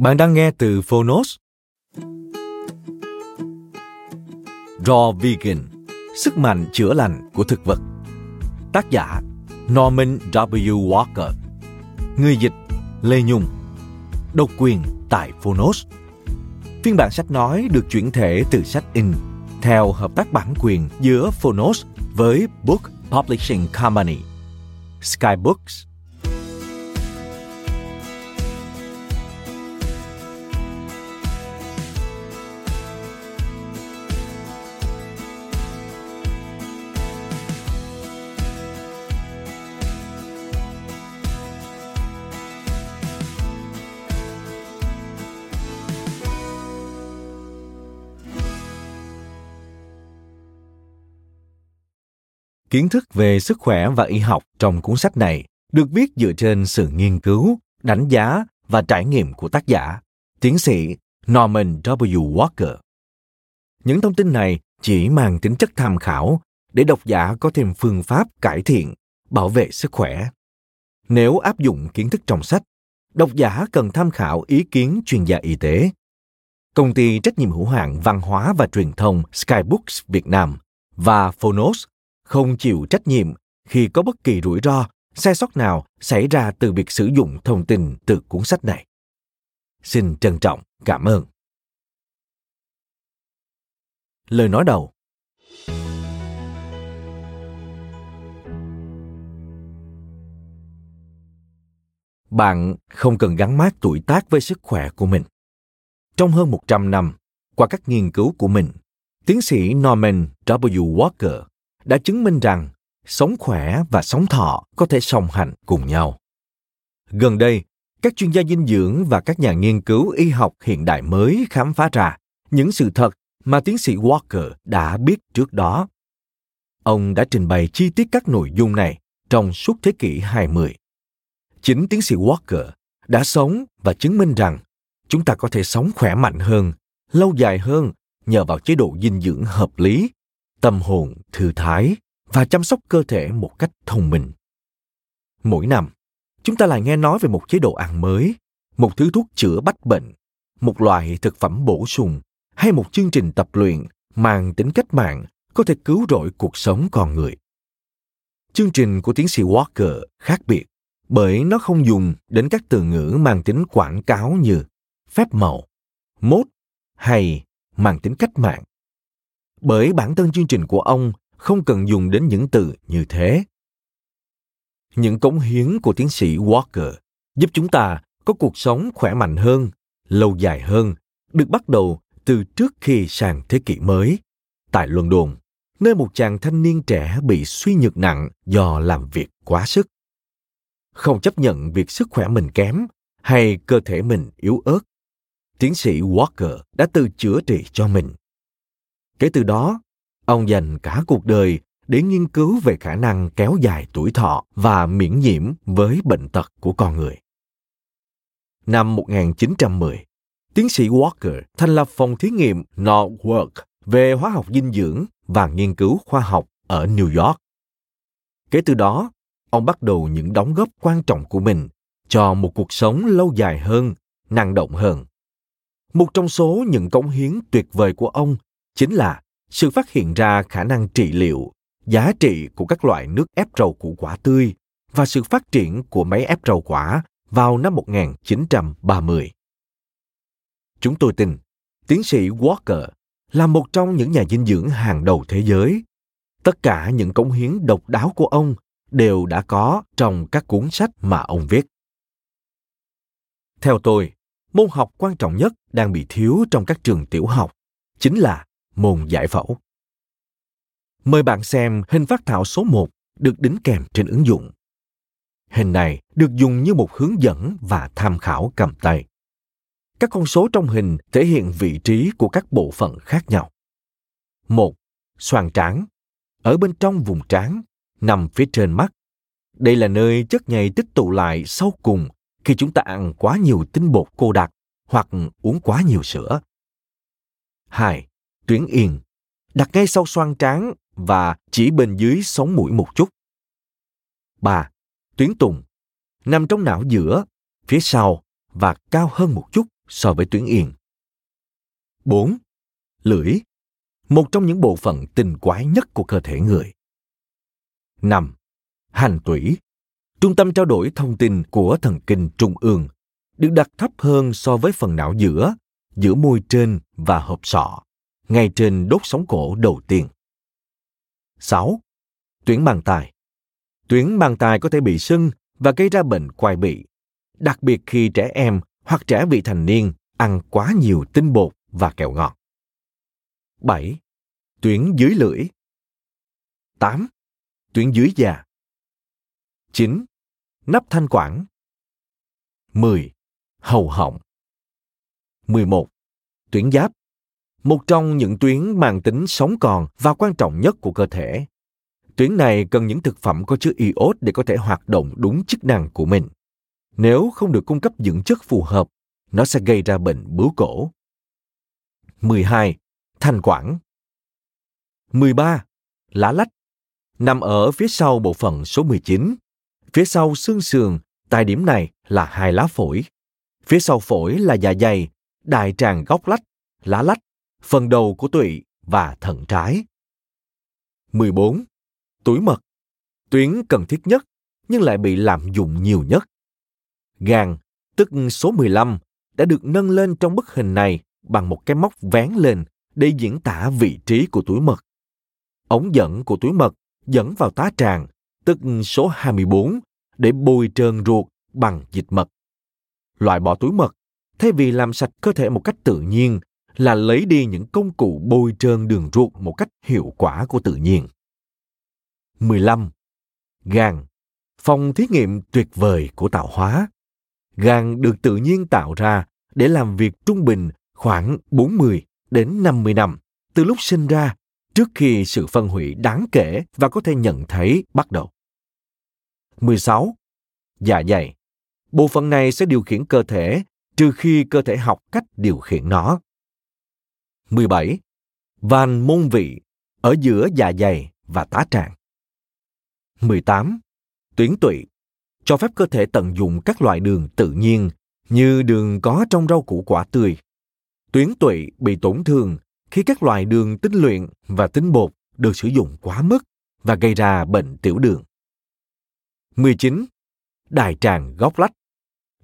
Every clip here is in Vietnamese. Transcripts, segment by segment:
Bạn đang nghe từ Phonos. Raw Vegan, sức mạnh chữa lành của thực vật. Tác giả Norman W. Walker. Người dịch Lê Nhung. Độc quyền tại Phonos. Phiên bản sách nói được chuyển thể từ sách in theo hợp tác bản quyền giữa Phonos với Book Publishing Company, Skybooks Kiến thức về sức khỏe và y học trong cuốn sách này được viết dựa trên sự nghiên cứu, đánh giá và trải nghiệm của tác giả, tiến sĩ Norman W. Walker. Những thông tin này chỉ mang tính chất tham khảo để độc giả có thêm phương pháp cải thiện, bảo vệ sức khỏe. Nếu áp dụng kiến thức trong sách, độc giả cần tham khảo ý kiến chuyên gia y tế. Công ty trách nhiệm hữu hạn văn hóa và truyền thông Skybooks Việt Nam và Phonos không chịu trách nhiệm khi có bất kỳ rủi ro, sai sót nào xảy ra từ việc sử dụng thông tin từ cuốn sách này. Xin trân trọng cảm ơn. Lời nói đầu Bạn không cần gắn mát tuổi tác với sức khỏe của mình. Trong hơn 100 năm, qua các nghiên cứu của mình, tiến sĩ Norman W. Walker đã chứng minh rằng sống khỏe và sống thọ có thể song hành cùng nhau. Gần đây, các chuyên gia dinh dưỡng và các nhà nghiên cứu y học hiện đại mới khám phá ra những sự thật mà tiến sĩ Walker đã biết trước đó. Ông đã trình bày chi tiết các nội dung này trong suốt thế kỷ 20. Chính tiến sĩ Walker đã sống và chứng minh rằng chúng ta có thể sống khỏe mạnh hơn, lâu dài hơn nhờ vào chế độ dinh dưỡng hợp lý tâm hồn, thư thái và chăm sóc cơ thể một cách thông minh. Mỗi năm, chúng ta lại nghe nói về một chế độ ăn mới, một thứ thuốc chữa bách bệnh, một loại thực phẩm bổ sung hay một chương trình tập luyện mang tính cách mạng có thể cứu rỗi cuộc sống con người. Chương trình của tiến sĩ walker khác biệt bởi nó không dùng đến các từ ngữ mang tính quảng cáo như phép màu, mốt hay mang tính cách mạng bởi bản thân chương trình của ông không cần dùng đến những từ như thế. Những cống hiến của tiến sĩ walker giúp chúng ta có cuộc sống khỏe mạnh hơn, lâu dài hơn, được bắt đầu từ trước khi sang thế kỷ mới. Tại london, nơi một chàng thanh niên trẻ bị suy nhược nặng do làm việc quá sức. Không chấp nhận việc sức khỏe mình kém hay cơ thể mình yếu ớt, tiến sĩ walker đã tự chữa trị cho mình. Kể từ đó, ông dành cả cuộc đời để nghiên cứu về khả năng kéo dài tuổi thọ và miễn nhiễm với bệnh tật của con người. Năm 1910, tiến sĩ Walker thành lập phòng thí nghiệm Norwalk về hóa học dinh dưỡng và nghiên cứu khoa học ở New York. Kể từ đó, ông bắt đầu những đóng góp quan trọng của mình cho một cuộc sống lâu dài hơn, năng động hơn. Một trong số những cống hiến tuyệt vời của ông chính là sự phát hiện ra khả năng trị liệu, giá trị của các loại nước ép rau củ quả tươi và sự phát triển của máy ép rau quả vào năm 1930. Chúng tôi tin tiến sĩ Walker là một trong những nhà dinh dưỡng hàng đầu thế giới. Tất cả những cống hiến độc đáo của ông đều đã có trong các cuốn sách mà ông viết. Theo tôi, môn học quan trọng nhất đang bị thiếu trong các trường tiểu học chính là môn giải phẫu. Mời bạn xem hình phát thảo số 1 được đính kèm trên ứng dụng. Hình này được dùng như một hướng dẫn và tham khảo cầm tay. Các con số trong hình thể hiện vị trí của các bộ phận khác nhau. Một, Xoàn trán. Ở bên trong vùng trán, nằm phía trên mắt. Đây là nơi chất nhầy tích tụ lại sau cùng khi chúng ta ăn quá nhiều tinh bột cô đặc hoặc uống quá nhiều sữa. 2. Tuyến yên. Đặt ngay sau xoang trán và chỉ bên dưới sống mũi một chút. 3. Tuyến tùng. Nằm trong não giữa, phía sau và cao hơn một chút so với tuyến yên. 4. Lưỡi. Một trong những bộ phận tinh quái nhất của cơ thể người. 5. Hành tủy. Trung tâm trao đổi thông tin của thần kinh trung ương được đặt thấp hơn so với phần não giữa, giữa môi trên và hộp sọ, ngay trên đốt sóng cổ đầu tiên. 6. Tuyến mang tài. Tuyến mang tài có thể bị sưng và gây ra bệnh quai bị, đặc biệt khi trẻ em hoặc trẻ vị thành niên ăn quá nhiều tinh bột và kẹo ngọt. 7. Tuyến dưới lưỡi. 8. Tuyến dưới da. 9. Nắp thanh quản. 10. Hầu họng. 11. Tuyến giáp. Một trong những tuyến mang tính sống còn và quan trọng nhất của cơ thể. Tuyến này cần những thực phẩm có chứa iốt để có thể hoạt động đúng chức năng của mình. Nếu không được cung cấp dưỡng chất phù hợp, nó sẽ gây ra bệnh bướu cổ. 12. Thanh quản 13. Lá lách Nằm ở phía sau bộ phận số 19. Phía sau xương sườn, tại điểm này là hai lá phổi. Phía sau phổi là dạ dày, đại tràng góc lách, lá lách, phần đầu của tụy và thận trái. 14. Túi mật Tuyến cần thiết nhất nhưng lại bị lạm dụng nhiều nhất. Gan, tức số 15, đã được nâng lên trong bức hình này bằng một cái móc vén lên để diễn tả vị trí của túi mật. Ống dẫn của túi mật dẫn vào tá tràng, tức số 24, để bôi trơn ruột bằng dịch mật. Loại bỏ túi mật, thay vì làm sạch cơ thể một cách tự nhiên, là lấy đi những công cụ bôi trơn đường ruột một cách hiệu quả của tự nhiên. 15. Gan Phòng thí nghiệm tuyệt vời của tạo hóa. Gan được tự nhiên tạo ra để làm việc trung bình khoảng 40 đến 50 năm, từ lúc sinh ra, trước khi sự phân hủy đáng kể và có thể nhận thấy bắt đầu. 16. Dạ dày. Bộ phận này sẽ điều khiển cơ thể, trừ khi cơ thể học cách điều khiển nó. 17. Van môn vị ở giữa dạ dày và tá tràng. 18. Tuyến tụy cho phép cơ thể tận dụng các loại đường tự nhiên như đường có trong rau củ quả tươi. Tuyến tụy bị tổn thương khi các loại đường tinh luyện và tinh bột được sử dụng quá mức và gây ra bệnh tiểu đường. 19. Đại tràng góc lách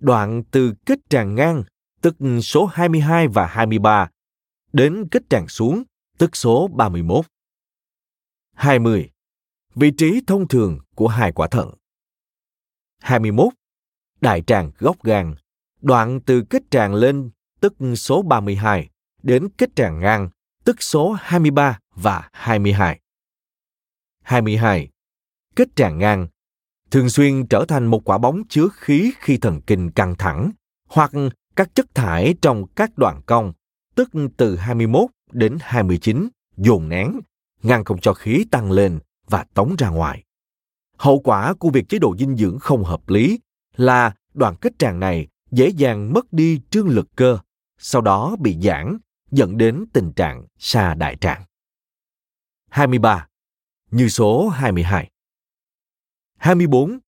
Đoạn từ kết tràng ngang, tức số 22 và 23, đến kết tràn xuống, tức số 31. 20. Vị trí thông thường của hai quả thận. 21. Đại tràng gốc gan, đoạn từ kết tràng lên, tức số 32, đến kết tràng ngang, tức số 23 và 22. 22. Kết tràng ngang thường xuyên trở thành một quả bóng chứa khí khi thần kinh căng thẳng hoặc các chất thải trong các đoạn cong, tức từ 21 đến 29 dồn nén, ngăn không cho khí tăng lên và tống ra ngoài. Hậu quả của việc chế độ dinh dưỡng không hợp lý là đoàn kết tràng này dễ dàng mất đi trương lực cơ, sau đó bị giãn, dẫn đến tình trạng sa đại tràng. 23. Như số 22. 24.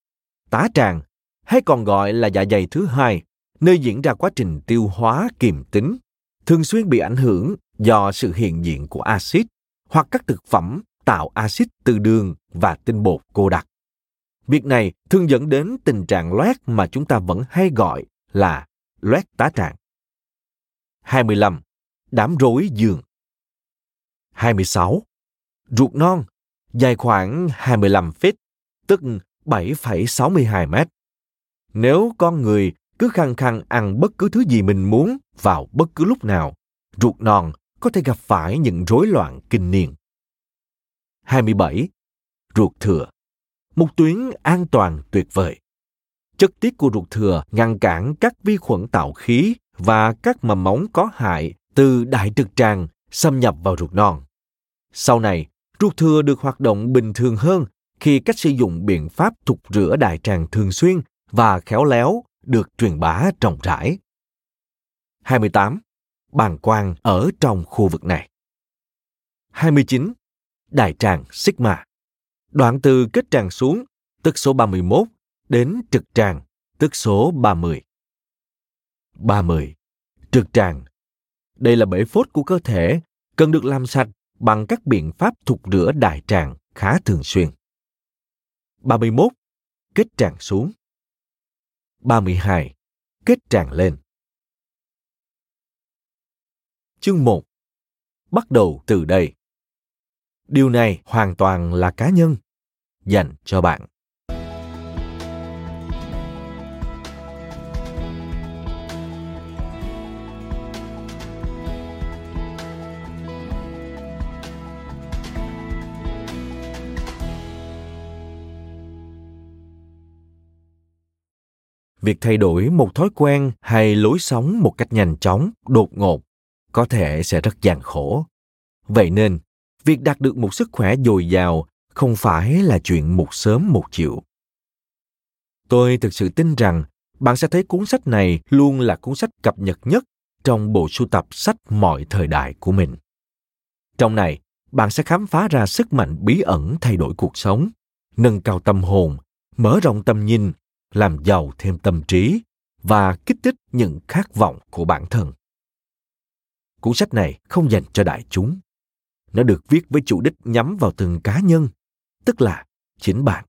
Tá tràng, hay còn gọi là dạ dày thứ hai, nơi diễn ra quá trình tiêu hóa kiềm tính, thường xuyên bị ảnh hưởng do sự hiện diện của axit hoặc các thực phẩm tạo axit từ đường và tinh bột cô đặc. Việc này thường dẫn đến tình trạng loét mà chúng ta vẫn hay gọi là loét tá tràng. 25. Đám rối giường 26. Ruột non, dài khoảng 25 feet, tức 7,62 mét. Nếu con người cứ khăng khăng ăn bất cứ thứ gì mình muốn vào bất cứ lúc nào, ruột non có thể gặp phải những rối loạn kinh niên. 27. Ruột thừa Một tuyến an toàn tuyệt vời. Chất tiết của ruột thừa ngăn cản các vi khuẩn tạo khí và các mầm móng có hại từ đại trực tràng xâm nhập vào ruột non. Sau này, ruột thừa được hoạt động bình thường hơn khi cách sử dụng biện pháp thục rửa đại tràng thường xuyên và khéo léo được truyền bá rộng rãi. 28. Bàng quang ở trong khu vực này. 29. Đại tràng Sigma. Đoạn từ kết tràng xuống, tức số 31, đến trực tràng, tức số 30. 30. Trực tràng. Đây là bể phốt của cơ thể, cần được làm sạch bằng các biện pháp thục rửa đại tràng khá thường xuyên. 31. Kết tràng xuống. 32. Kết tràng lên. Chương 1. Bắt đầu từ đây. Điều này hoàn toàn là cá nhân, dành cho bạn. việc thay đổi một thói quen hay lối sống một cách nhanh chóng đột ngột có thể sẽ rất gian khổ. Vậy nên, việc đạt được một sức khỏe dồi dào không phải là chuyện một sớm một chiều. Tôi thực sự tin rằng bạn sẽ thấy cuốn sách này luôn là cuốn sách cập nhật nhất trong bộ sưu tập sách mọi thời đại của mình. Trong này, bạn sẽ khám phá ra sức mạnh bí ẩn thay đổi cuộc sống, nâng cao tâm hồn, mở rộng tầm nhìn, làm giàu thêm tâm trí và kích thích những khát vọng của bản thân cuốn sách này không dành cho đại chúng. Nó được viết với chủ đích nhắm vào từng cá nhân, tức là chính bạn.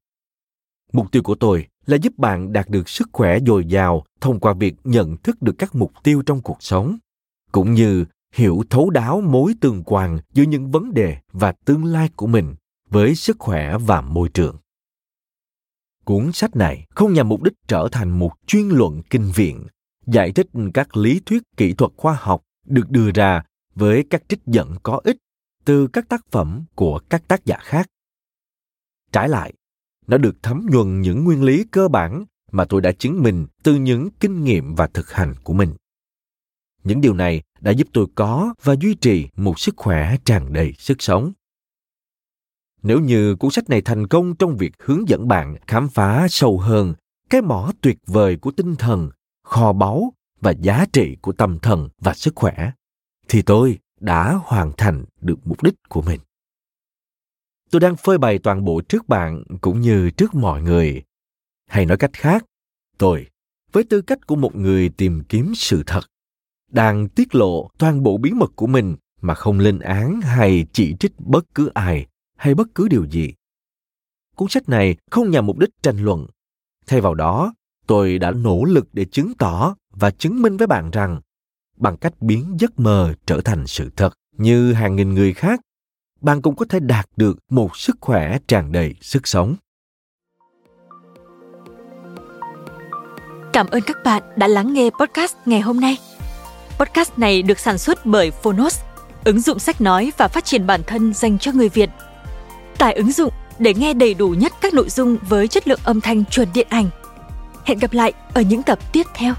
Mục tiêu của tôi là giúp bạn đạt được sức khỏe dồi dào thông qua việc nhận thức được các mục tiêu trong cuộc sống, cũng như hiểu thấu đáo mối tương quan giữa những vấn đề và tương lai của mình với sức khỏe và môi trường. Cuốn sách này không nhằm mục đích trở thành một chuyên luận kinh viện, giải thích các lý thuyết kỹ thuật khoa học được đưa ra với các trích dẫn có ích từ các tác phẩm của các tác giả khác. Trái lại, nó được thấm nhuần những nguyên lý cơ bản mà tôi đã chứng minh từ những kinh nghiệm và thực hành của mình. Những điều này đã giúp tôi có và duy trì một sức khỏe tràn đầy sức sống. Nếu như cuốn sách này thành công trong việc hướng dẫn bạn khám phá sâu hơn cái mỏ tuyệt vời của tinh thần, kho báu và giá trị của tâm thần và sức khỏe, thì tôi đã hoàn thành được mục đích của mình. Tôi đang phơi bày toàn bộ trước bạn cũng như trước mọi người. Hay nói cách khác, tôi, với tư cách của một người tìm kiếm sự thật, đang tiết lộ toàn bộ bí mật của mình mà không lên án hay chỉ trích bất cứ ai hay bất cứ điều gì. Cuốn sách này không nhằm mục đích tranh luận. Thay vào đó, tôi đã nỗ lực để chứng tỏ và chứng minh với bạn rằng bằng cách biến giấc mơ trở thành sự thật như hàng nghìn người khác, bạn cũng có thể đạt được một sức khỏe tràn đầy sức sống cảm ơn các bạn đã lắng nghe podcast ngày hôm nay podcast này được sản xuất bởi phonos, ứng dụng sách nói và phát triển bản thân dành cho người việt tải ứng dụng để nghe đầy đủ nhất các nội dung với chất lượng âm thanh chuẩn điện ảnh. Hẹn gặp lại ở những tập tiếp theo.